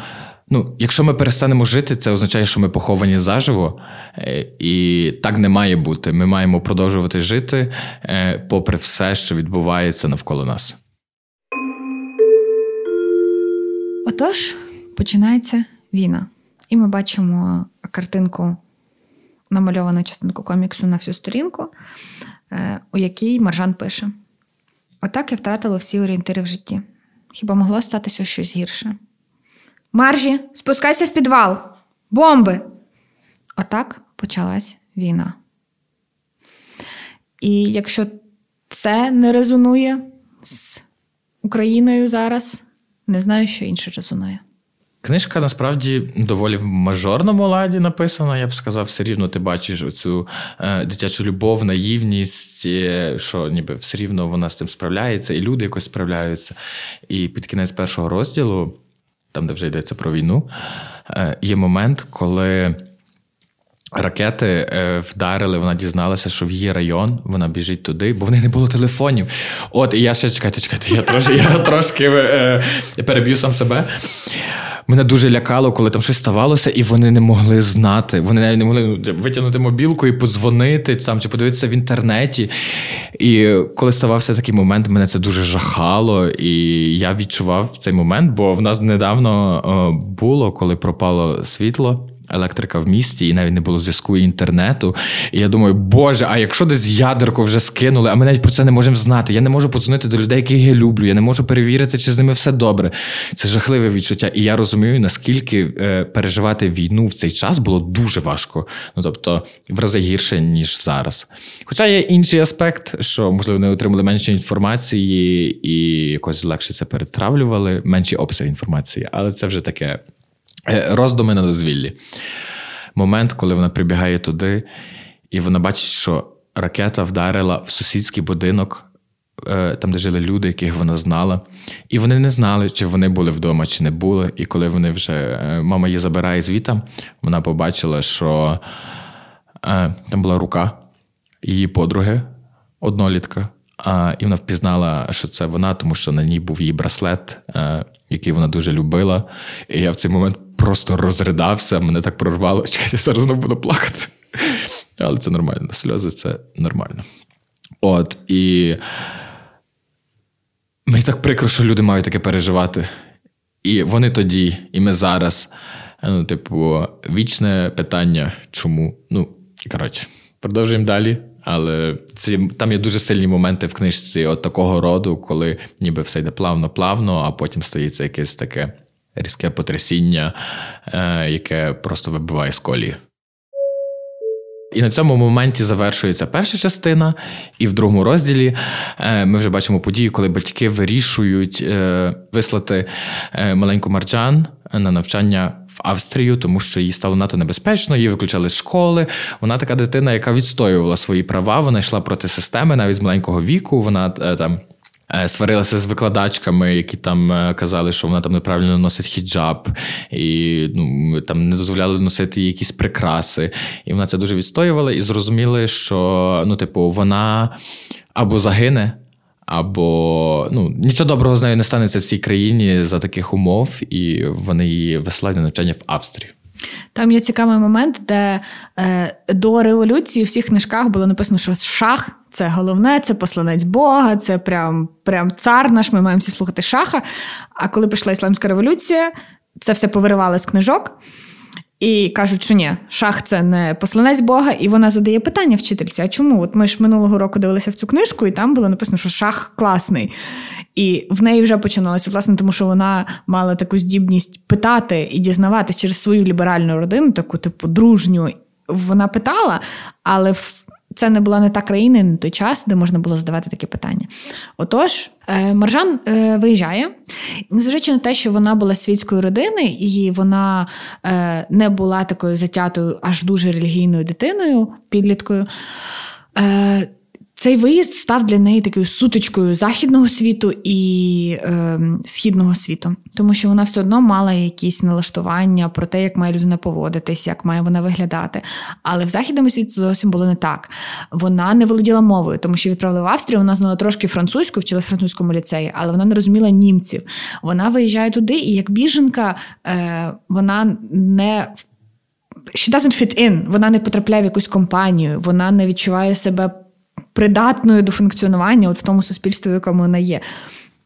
B: Ну, якщо ми перестанемо жити, це означає, що ми поховані заживо, е, і так не має бути. Ми маємо продовжувати жити, е, попри все, що відбувається навколо нас.
A: Отож, починається війна. І ми бачимо картинку, намальовану частинку коміксу на всю сторінку, е, у якій Маржан пише: Отак я втратила всі орієнтири в житті. Хіба могло статися щось гірше? Маржі, спускайся в підвал! Бомби! Отак почалась війна. І якщо це не резонує з Україною зараз, не знаю, що інше резонує.
B: Книжка насправді доволі в мажорному ладі написана. Я б сказав, все рівно ти бачиш оцю е, дитячу любов, наївність, е, що ніби все рівно вона з тим справляється, і люди якось справляються. І під кінець першого розділу, там де вже йдеться про війну, е, є момент, коли. Ракети е, вдарили, вона дізналася, що в її район вона біжить туди, бо в неї не було телефонів. От, і я ще чекайте, чекайте, я трошки я трошки е, переб'ю сам себе. Мене дуже лякало, коли там щось ставалося, і вони не могли знати. Вони навіть не могли ну, витягнути мобілку і подзвонити там, чи подивитися в інтернеті. І коли ставався такий момент, мене це дуже жахало, і я відчував цей момент, бо в нас недавно е, було, коли пропало світло електрика в місті, і навіть не було зв'язку і інтернету. І я думаю, боже, а якщо десь ядерку вже скинули, а ми навіть про це не можемо знати. Я не можу подзвонити до людей, яких я люблю. Я не можу перевірити, чи з ними все добре. Це жахливе відчуття. І я розумію, наскільки е, переживати війну в цей час було дуже важко. Ну тобто, в рази гірше, ніж зараз. Хоча є інший аспект, що можливо не отримали менше інформації і якось легше це перетравлювали, менші обсяги інформації, але це вже таке. Е, роздуми на дозвіллі. Момент, коли вона прибігає туди, і вона бачить, що ракета вдарила в сусідський будинок, е, там, де жили люди, яких вона знала. І вони не знали, чи вони були вдома, чи не були. І коли вони вже е, мама її забирає звідти, вона побачила, що там була рука її подруги, однолітка. А, І вона впізнала, що це вона, тому що на ній був її браслет, який вона дуже любила. І я в цей момент просто розридався, мене так прорвало. Чекайте, я зараз знову буду плакати. Але це нормально. Сльози це нормально. От і мені так прикро, що люди мають таке переживати. І вони тоді, і ми зараз. Ну, типу, вічне питання, чому? Ну, коротше, продовжуємо далі. Але ці, там є дуже сильні моменти в книжці от такого роду, коли ніби все йде плавно-плавно, а потім стається якесь таке різке потрясіння, е, яке просто вибиває з колії. І на цьому моменті завершується перша частина, і в другому розділі е, ми вже бачимо подію, коли батьки вирішують е, вислати маленьку Марджан на навчання в Австрію, тому що їй стало надто небезпечно, її виключали з школи. Вона така дитина, яка відстоювала свої права. Вона йшла проти системи навіть з маленького віку. Вона там Е, сварилася з викладачками, які там е, казали, що вона там неправильно носить хіджаб, і ну, там не дозволяли носити якісь прикраси. І вона це дуже відстоювала і зрозуміли, що ну, типу, вона або загине. Або ну нічого доброго з нею не станеться в цій країні за таких умов, і вони її висилають на навчання в Австрію.
A: Там є цікавий момент, де е, до революції в всіх книжках було написано, що шах це головне, це посланець Бога, це прям прям цар наш. Ми маємо всі слухати шаха. А коли прийшла ісламська революція, це все повиривали з книжок. І кажуть, що ні, шах це не посланець Бога, і вона задає питання вчительці: а чому? От ми ж минулого року дивилися в цю книжку, і там було написано, що шах класний. І в неї вже починалося, власне, тому що вона мала таку здібність питати і дізнаватись через свою ліберальну родину, таку типу дружню. Вона питала, але це не була не та країна, не той час, де можна було задавати такі питання. Отож, е, Маржан е, виїжджає, незважаючи на те, що вона була світської родини, і вона е, не була такою затятою, аж дуже релігійною дитиною, підліткою. Цей виїзд став для неї такою сутичкою західного світу і е, східного світу, тому що вона все одно мала якісь налаштування про те, як має людина поводитись, як має вона виглядати. Але в західному світі зовсім було не так. Вона не володіла мовою, тому що відправили в Австрію. Вона знала трошки французьку, вчилась в французькому ліцеї, але вона не розуміла німців. Вона виїжджає туди, і як біженка е, вона не She doesn't fit in, Вона не потрапляє в якусь компанію, вона не відчуває себе придатною до функціонування от в тому суспільстві, в якому вона є.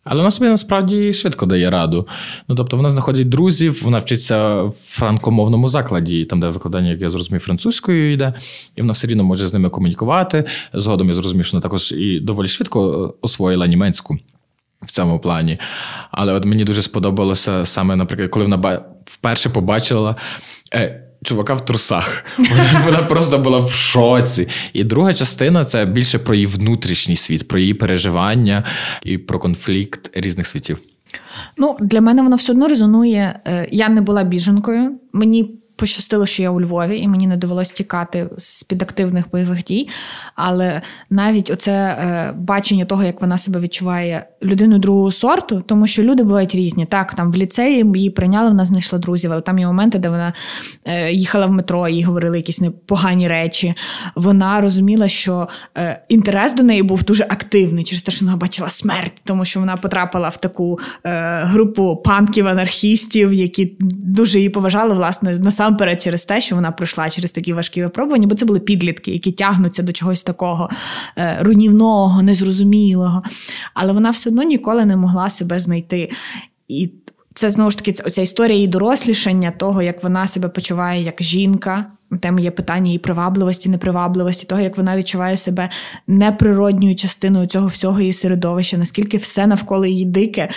B: Але вона собі насправді швидко дає раду. Ну тобто вона знаходить друзів, вона вчиться в франкомовному закладі, там, де викладання, як я зрозумів, французькою йде, і вона все рівно може з ними комунікувати. Згодом я зрозумів, що вона також і доволі швидко освоїла німецьку. В цьому плані. Але от мені дуже сподобалося саме, наприклад, коли вона вперше побачила е, чувака в трусах. Вона просто була в шоці. І друга частина це більше про її внутрішній світ, про її переживання і про конфлікт різних світів.
A: Ну, для мене вона все одно резонує. Е, я не була біженкою. Мені пощастило, що я у Львові, і мені не довелося тікати з під активних бойових дій. Але навіть оце е, бачення того, як вона себе відчуває людину другого сорту, тому що люди бувають різні. Так, там в ліцеї її прийняли, вона знайшла друзів, але там є моменти, де вона е, їхала в метро, їй говорили якісь непогані речі. Вона розуміла, що е, інтерес до неї був дуже активний, через те, що вона бачила смерть, тому що вона потрапила в таку групу панків-анархістів, які дуже її поважали, власне, насамперед через те, що вона пройшла через такі важкі випробування, бо це були підлітки, які тягнуться до чогось такого е, руйнівного, незрозумілого. Але вона все одно ніколи не могла себе знайти. І це знову ж таки ця історія її дорослішання, того, як вона себе почуває як жінка. Тема є питання її привабливості, непривабливості, того, як вона відчуває себе неприродньою частиною цього всього її середовища, наскільки все навколо її дике.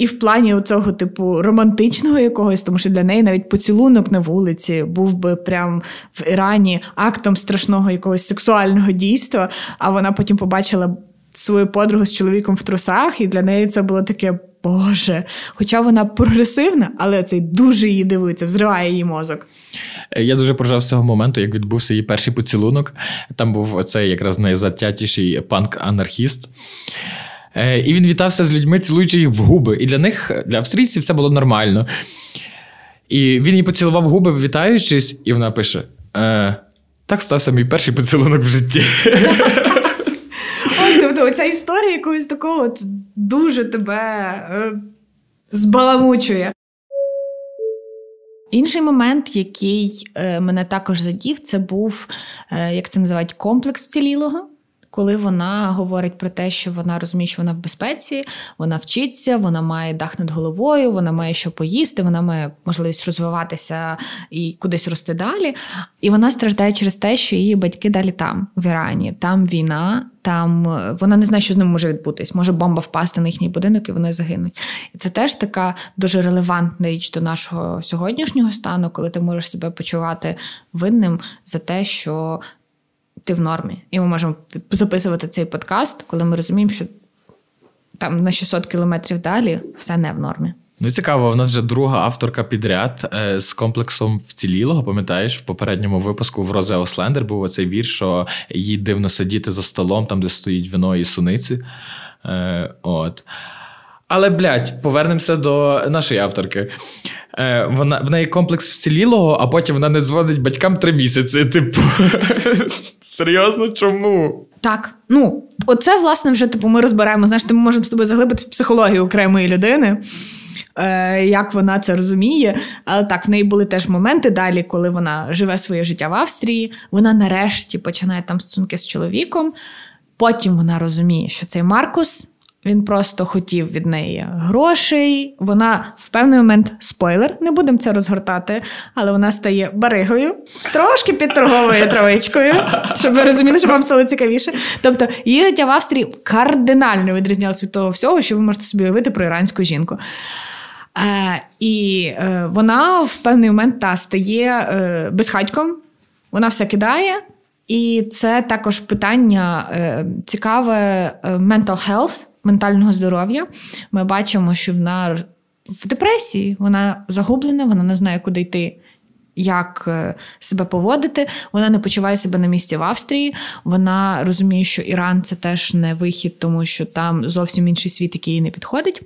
A: І в плані цього типу романтичного якогось, тому що для неї навіть поцілунок на вулиці був би прям в Ірані актом страшного якогось сексуального дійства. А вона потім побачила свою подругу з чоловіком в трусах, і для неї це було таке. Боже, хоча вона прогресивна, але цей дуже її дивиться, взриває її мозок.
B: Я дуже прожав з цього моменту, як відбувся її перший поцілунок. Там був оцей якраз найзатятіший панк-анархіст. Е, і він вітався з людьми, цілуючи їх в губи. І для них, для австрійців, це було нормально. І він їй поцілував губи, вітаючись, і вона пише: е, так стався мій перший поцілунок в житті.
A: Тобто, оця історія якогось такого дуже тебе е, збаламучує. Інший момент, який е, мене також задів, це був, як це називають, комплекс вцілілого коли вона говорить про те, що вона розуміє, що вона в безпеці, вона вчиться, вона має дах над головою, вона має що поїсти, вона має можливість розвиватися і кудись рости далі. І вона страждає через те, що її батьки далі там, в Ірані, там війна. Там вона не знає, що з ним може відбутись. Може бомба впасти на їхній будинок, і вони загинуть. І це теж така дуже релевантна річ до нашого сьогоднішнього стану, коли ти можеш себе почувати винним за те, що ти в нормі. І ми можемо записувати цей подкаст, коли ми розуміємо, що там на 600 кілометрів далі все не в нормі.
B: Ну, цікаво, вона вже друга авторка підряд е, з комплексом вцілілого. Пам'ятаєш, в попередньому випуску в Розе Ослендер був оцей вірш, що їй дивно сидіти за столом, там, де стоїть вино і суниці. Е, От. Але, блядь, повернемося до нашої авторки. Е, вона, В неї комплекс вцілілого, а потім вона не дзвонить батькам три місяці. Типу, [LAUGHS] серйозно, чому?
A: Так. Ну, оце, власне, вже типу, ми розбираємо. Знаєш, ми можемо з тобою заглибити психологію окремої людини. Е, як вона це розуміє, але так, в неї були теж моменти далі, коли вона живе своє життя в Австрії. Вона нарешті починає там стосунки з чоловіком. Потім вона розуміє, що цей Маркус він просто хотів від неї грошей. Вона в певний момент спойлер, не будемо це розгортати, але вона стає баригою, трошки під торговою травичкою, щоб ви розуміли, щоб вам стало цікавіше. Тобто її життя в Австрії кардинально відрізнялося від того всього, що ви можете собі уявити про іранську жінку. Е, І е, вона в певний момент та стає е, безхатьком, вона все кидає. І це також питання е, цікаве е, mental health ментального здоров'я, ми бачимо, що вона в депресії, вона загублена, вона не знає, куди йти. Як е, себе поводити, вона не почуває себе на місці в Австрії. Вона розуміє, що Іран це теж не вихід, тому що там зовсім інший світ, який їй не підходить.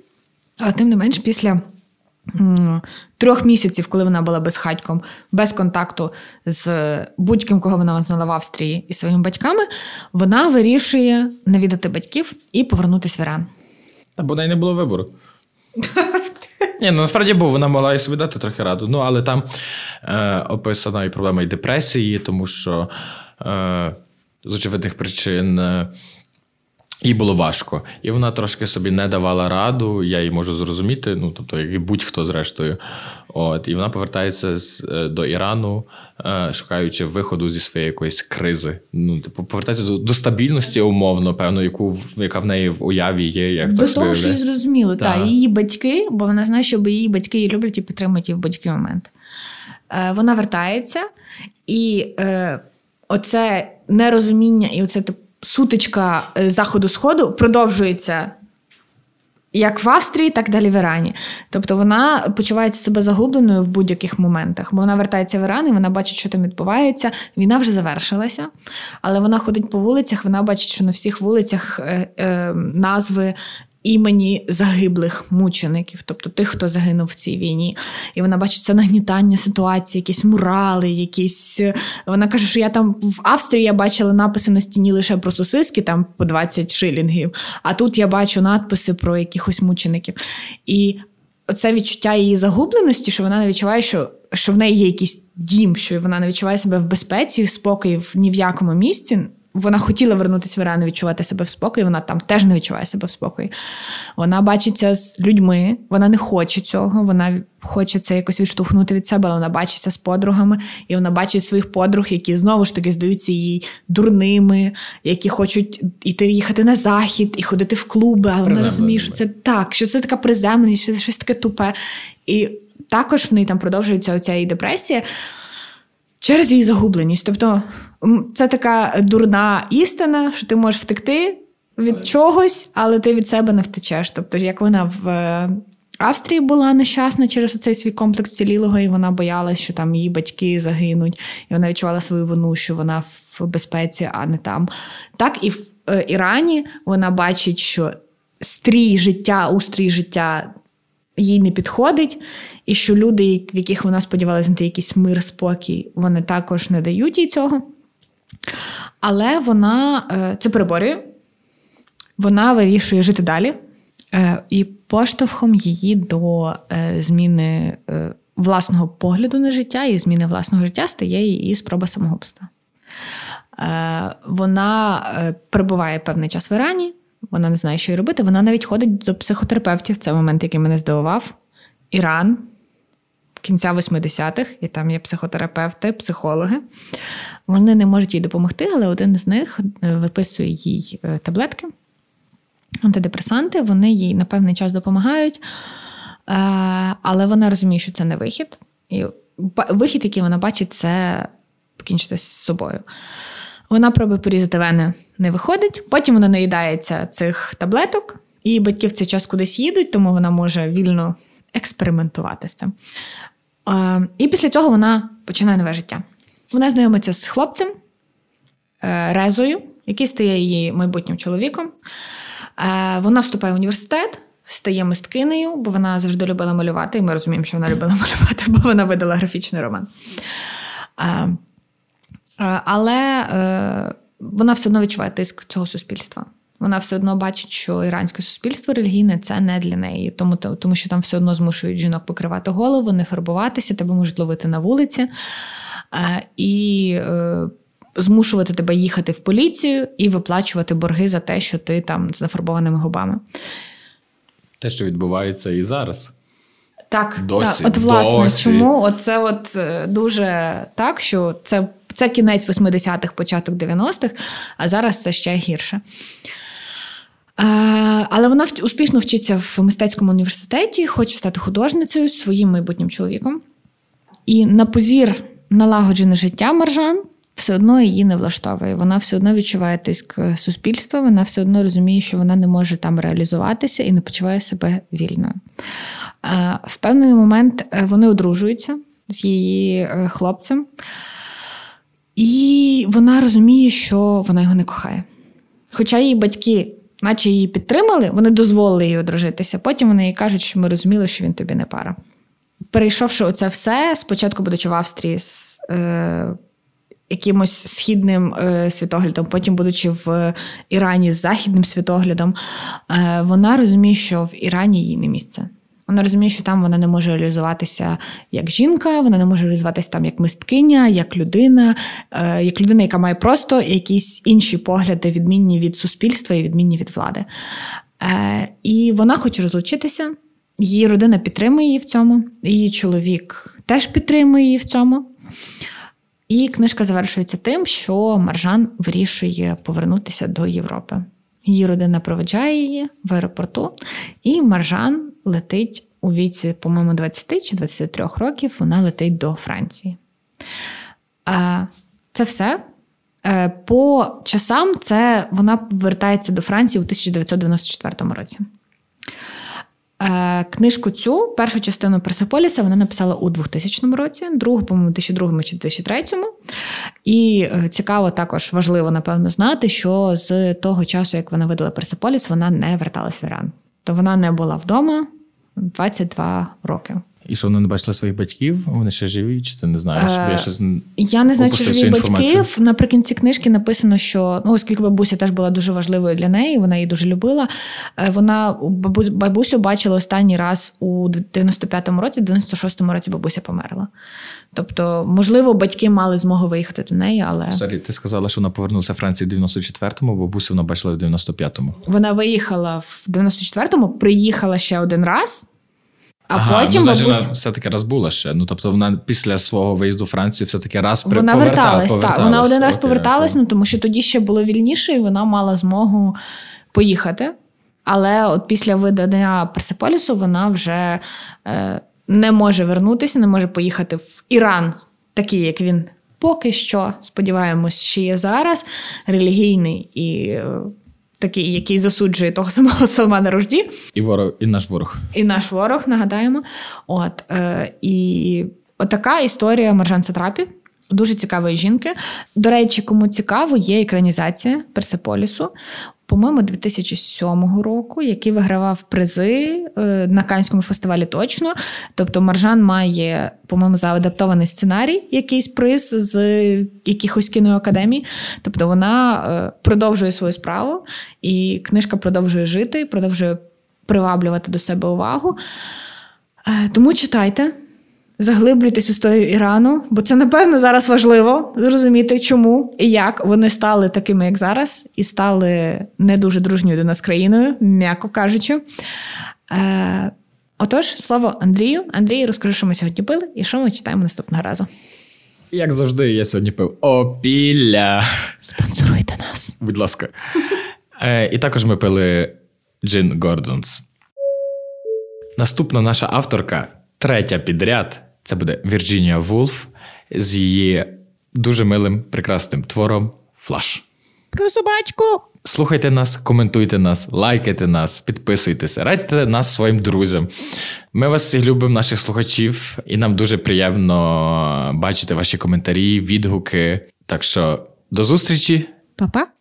A: Але тим не менш, після трьох місяців, коли вона була безхатьком, без контакту з будь-ким, кого вона знала в Австрії і своїми батьками, вона вирішує навідати батьків і повернутися в Іран.
B: Та бо неї не було вибору. [LAUGHS] Ні, ну насправді був, вона могла і собі дати трохи раду. Ну, але там е, описана і проблема і депресії, тому що е, з очевидних причин. Е, їй було важко. І вона трошки собі не давала раду, я її можу зрозуміти, ну тобто, як і будь-хто зрештою. От, І вона повертається з, е, до Ірану, е, шукаючи виходу зі своєї якоїсь кризи. Ну, типу, повертається до, до стабільності, умовно, певно, яку яка в неї в уяві є. Як
A: До того, що їй зрозуміло,
B: Так.
A: та її батьки, бо вона знає, що її батьки її люблять і підтримують її в будь-який момент. Е, вона вертається, і е, оце нерозуміння, і оце тип, сутичка е, заходу-сходу продовжується. Як в Австрії, так далі в Ірані. Тобто вона почувається себе загубленою в будь-яких моментах. Бо вона вертається в Іран і вона бачить, що там відбувається. Війна вже завершилася, але вона ходить по вулицях, вона бачить, що на всіх вулицях е, е, назви імені загиблих мучеників, тобто тих, хто загинув в цій війні. І вона бачить це нагнітання ситуації, якісь мурали, якісь. Вона каже, що я там в Австрії я бачила написи на стіні лише про сосиски, там по 20 шилінгів. А тут я бачу надписи про якихось мучеників. І оце відчуття її загубленості, що вона не відчуває, що. Що в неї є якийсь дім, що вона не відчуває себе в безпеці, в спокої ні в якому місці. Вона хотіла вернутися в Іран і відчувати себе в спокої, вона там теж не відчуває себе в спокої. Вона бачиться з людьми, вона не хоче цього, вона хоче це якось відштовхнути від себе, але вона бачиться з подругами, і вона бачить своїх подруг, які знову ж таки здаються їй дурними, які хочуть іти їхати на захід і ходити в клуби, але вона розуміє, що це так, що це така приземленість, що це щось таке тупе. І також в неї там продовжується оця її депресія. Через її загубленість. Тобто це така дурна істина, що ти можеш втекти від чогось, але ти від себе не втечеш. Тобто, як вона в е, Австрії була нещасна через цей свій комплекс цілілого, і вона боялась, що там її батьки загинуть, і вона відчувала свою вину, що вона в безпеці, а не там. Так і в е, Ірані вона бачить, що стрій життя, устрій життя їй не підходить, і що люди, в яких вона сподівалася знайти якийсь мир, спокій, вони також не дають їй цього. Але вона е, це переборює, вона вирішує жити далі. Е, і поштовхом її до е, зміни власного погляду на життя і зміни власного життя стає її спроба самогубства. Вона перебуває певний час в Ірані, вона не знає, що їй робити. Вона навіть ходить до психотерапевтів. Це момент, який мене здивував. Іран кінця 80-х, і там є психотерапевти, психологи. Вони не можуть їй допомогти, але один з них е, виписує їй е, таблетки, антидепресанти. Вони їй на певний час допомагають, е, але вона розуміє, що це не вихід. І вихід, який вона бачить, це покінчити з собою. Вона пробує порізати вени, не виходить. Потім вона наїдається цих таблеток, і батьки в цей час кудись їдуть, тому вона може вільно експериментувати з цим. І після цього вона починає нове життя. Вона знайомиться з хлопцем е, Резою, який стає її майбутнім чоловіком. Е, вона вступає в університет, стає мисткинею, бо вона завжди любила малювати, і ми розуміємо, що вона любила малювати, бо вона видала графічний роман. Е, але вона все одно відчуває тиск цього суспільства. Вона все одно бачить, що іранське суспільство релігійне це не для неї, тому тому що там все одно змушують жінок покривати голову, не фарбуватися, тебе можуть ловити на вулиці е, і е, змушувати тебе їхати в поліцію і виплачувати борги за те, що ти там з зафарбованими губами.
B: Те, що відбувається і зараз.
A: Так,
B: досі,
A: так. от власне,
B: досі.
A: чому це от е, дуже так, що це це кінець 80-х, початок 90-х, а зараз це ще гірше. Але вона успішно вчиться в мистецькому університеті, хоче стати художницею своїм майбутнім чоловіком. І на позір налагоджене життя Маржан все одно її не влаштовує. Вона все одно відчуває тиск суспільства, вона все одно розуміє, що вона не може там реалізуватися і не почуває себе вільною. В певний момент е, вони одружуються з її е, хлопцем, і вона розуміє, що вона його не кохає. Хоча її батьки наче її підтримали, вони дозволили їй одружитися. Потім вони їй кажуть, що ми розуміли, що він тобі не пара. Перейшовши оце все, спочатку, будучи в Австрії з е, якимось східним е, світоглядом, потім, будучи в Ірані з західним світоглядом, е, вона розуміє, що в Ірані їй не місце. Вона розуміє, що там вона не може реалізуватися як жінка, вона не може реалізуватися там як мисткиня, як людина, е, як людина, яка має просто якісь інші погляди, відмінні від суспільства і відмінні від влади. Е, і вона хоче розлучитися. Її родина підтримує її в цьому, її чоловік теж підтримує її в цьому. І книжка завершується тим, що Маржан вирішує повернутися до Європи. Її родина проведжає її в аеропорту, і Маржан летить у віці, по-моєму, 20 чи 23 років. Вона летить до Франції. Це все. Е, по часам це вона вертається до Франції у 1994 році. Е, книжку цю першу частину Персеполіса вона написала у 2000 році, другу, по-моєму, 2002 чи 2003. І е, цікаво, також важливо, напевно, знати, що з того часу, як вона видала Персеполіс, вона не верталась в Іран. То вона не була вдома 22 роки.
B: І що вони не бачили своїх батьків? Вони ще живі, чи ти не знаєш?
A: Е,
B: я ще
A: я не знаю, чи живі батьків. Наприкінці книжки написано, що ну, оскільки бабуся теж була дуже важливою для неї, вона її дуже любила. Е, вона бабусю бачила останній раз у 95-му році, 96-му році бабуся померла. Тобто, можливо, батьки мали змогу виїхати до неї, але.
B: Sorry, ти сказала, що вона повернулася в Франції в 94-му, бабусю вона бачила в 95-му.
A: Вона виїхала в 94-му, приїхала ще один раз. А
B: ага,
A: потім
B: ну, значить,
A: бабусь...
B: вона все-таки раз була ще. Ну тобто вона після свого виїзду в Францію все-таки раз при...
A: вона
B: повертала,
A: верталась.
B: поверталась.
A: Так, вона один раз поверталась, ну тому що тоді ще було вільніше, і вона мала змогу поїхати. Але от після видання Персеполісу вона вже е, не може вернутися, не може поїхати в Іран, такий, як він поки що, сподіваємось, ще є зараз, релігійний і. Такий, який засуджує того самого [LAUGHS] Салмана Ружді.
B: І ворог, і наш ворог.
A: І наш ворог, нагадаємо. От, е, І отака історія Маржан Сатрапі. Дуже цікавої жінки. До речі, кому цікаво, є екранізація Персеполісу, по-моєму, 2007 року, який вигравав призи е, на Канському фестивалі точно. Тобто, Маржан має, по-моєму, заадаптований сценарій, якийсь приз з якихось кіноакадемій. Тобто, вона е, продовжує свою справу, і книжка продовжує жити, продовжує приваблювати до себе увагу. Е, тому читайте. Заглиблюйтесь у історію Ірану, бо це, напевно, зараз важливо зрозуміти, чому і як вони стали такими, як зараз, і стали не дуже дружньою до нас країною, м'яко кажучи. Е, Отож, слово Андрію. Андрій, розкажи, що ми сьогодні пили і що ми читаємо наступного разу.
B: Як завжди, я сьогодні пив опілля.
A: Спонсоруйте нас.
B: Будь ласка. Е, І також ми пили Джин Гордонс. Наступна наша авторка, третя підряд, це буде Вірджинія Вулф з її дуже милим, прекрасним твором Флаш.
A: Про собачку.
B: Слухайте нас, коментуйте нас, лайкайте нас, підписуйтесь, радьте нас своїм друзям. Ми вас всіх любимо, наших слухачів, і нам дуже приємно бачити ваші коментарі, відгуки. Так що до зустрічі.
A: Па-па.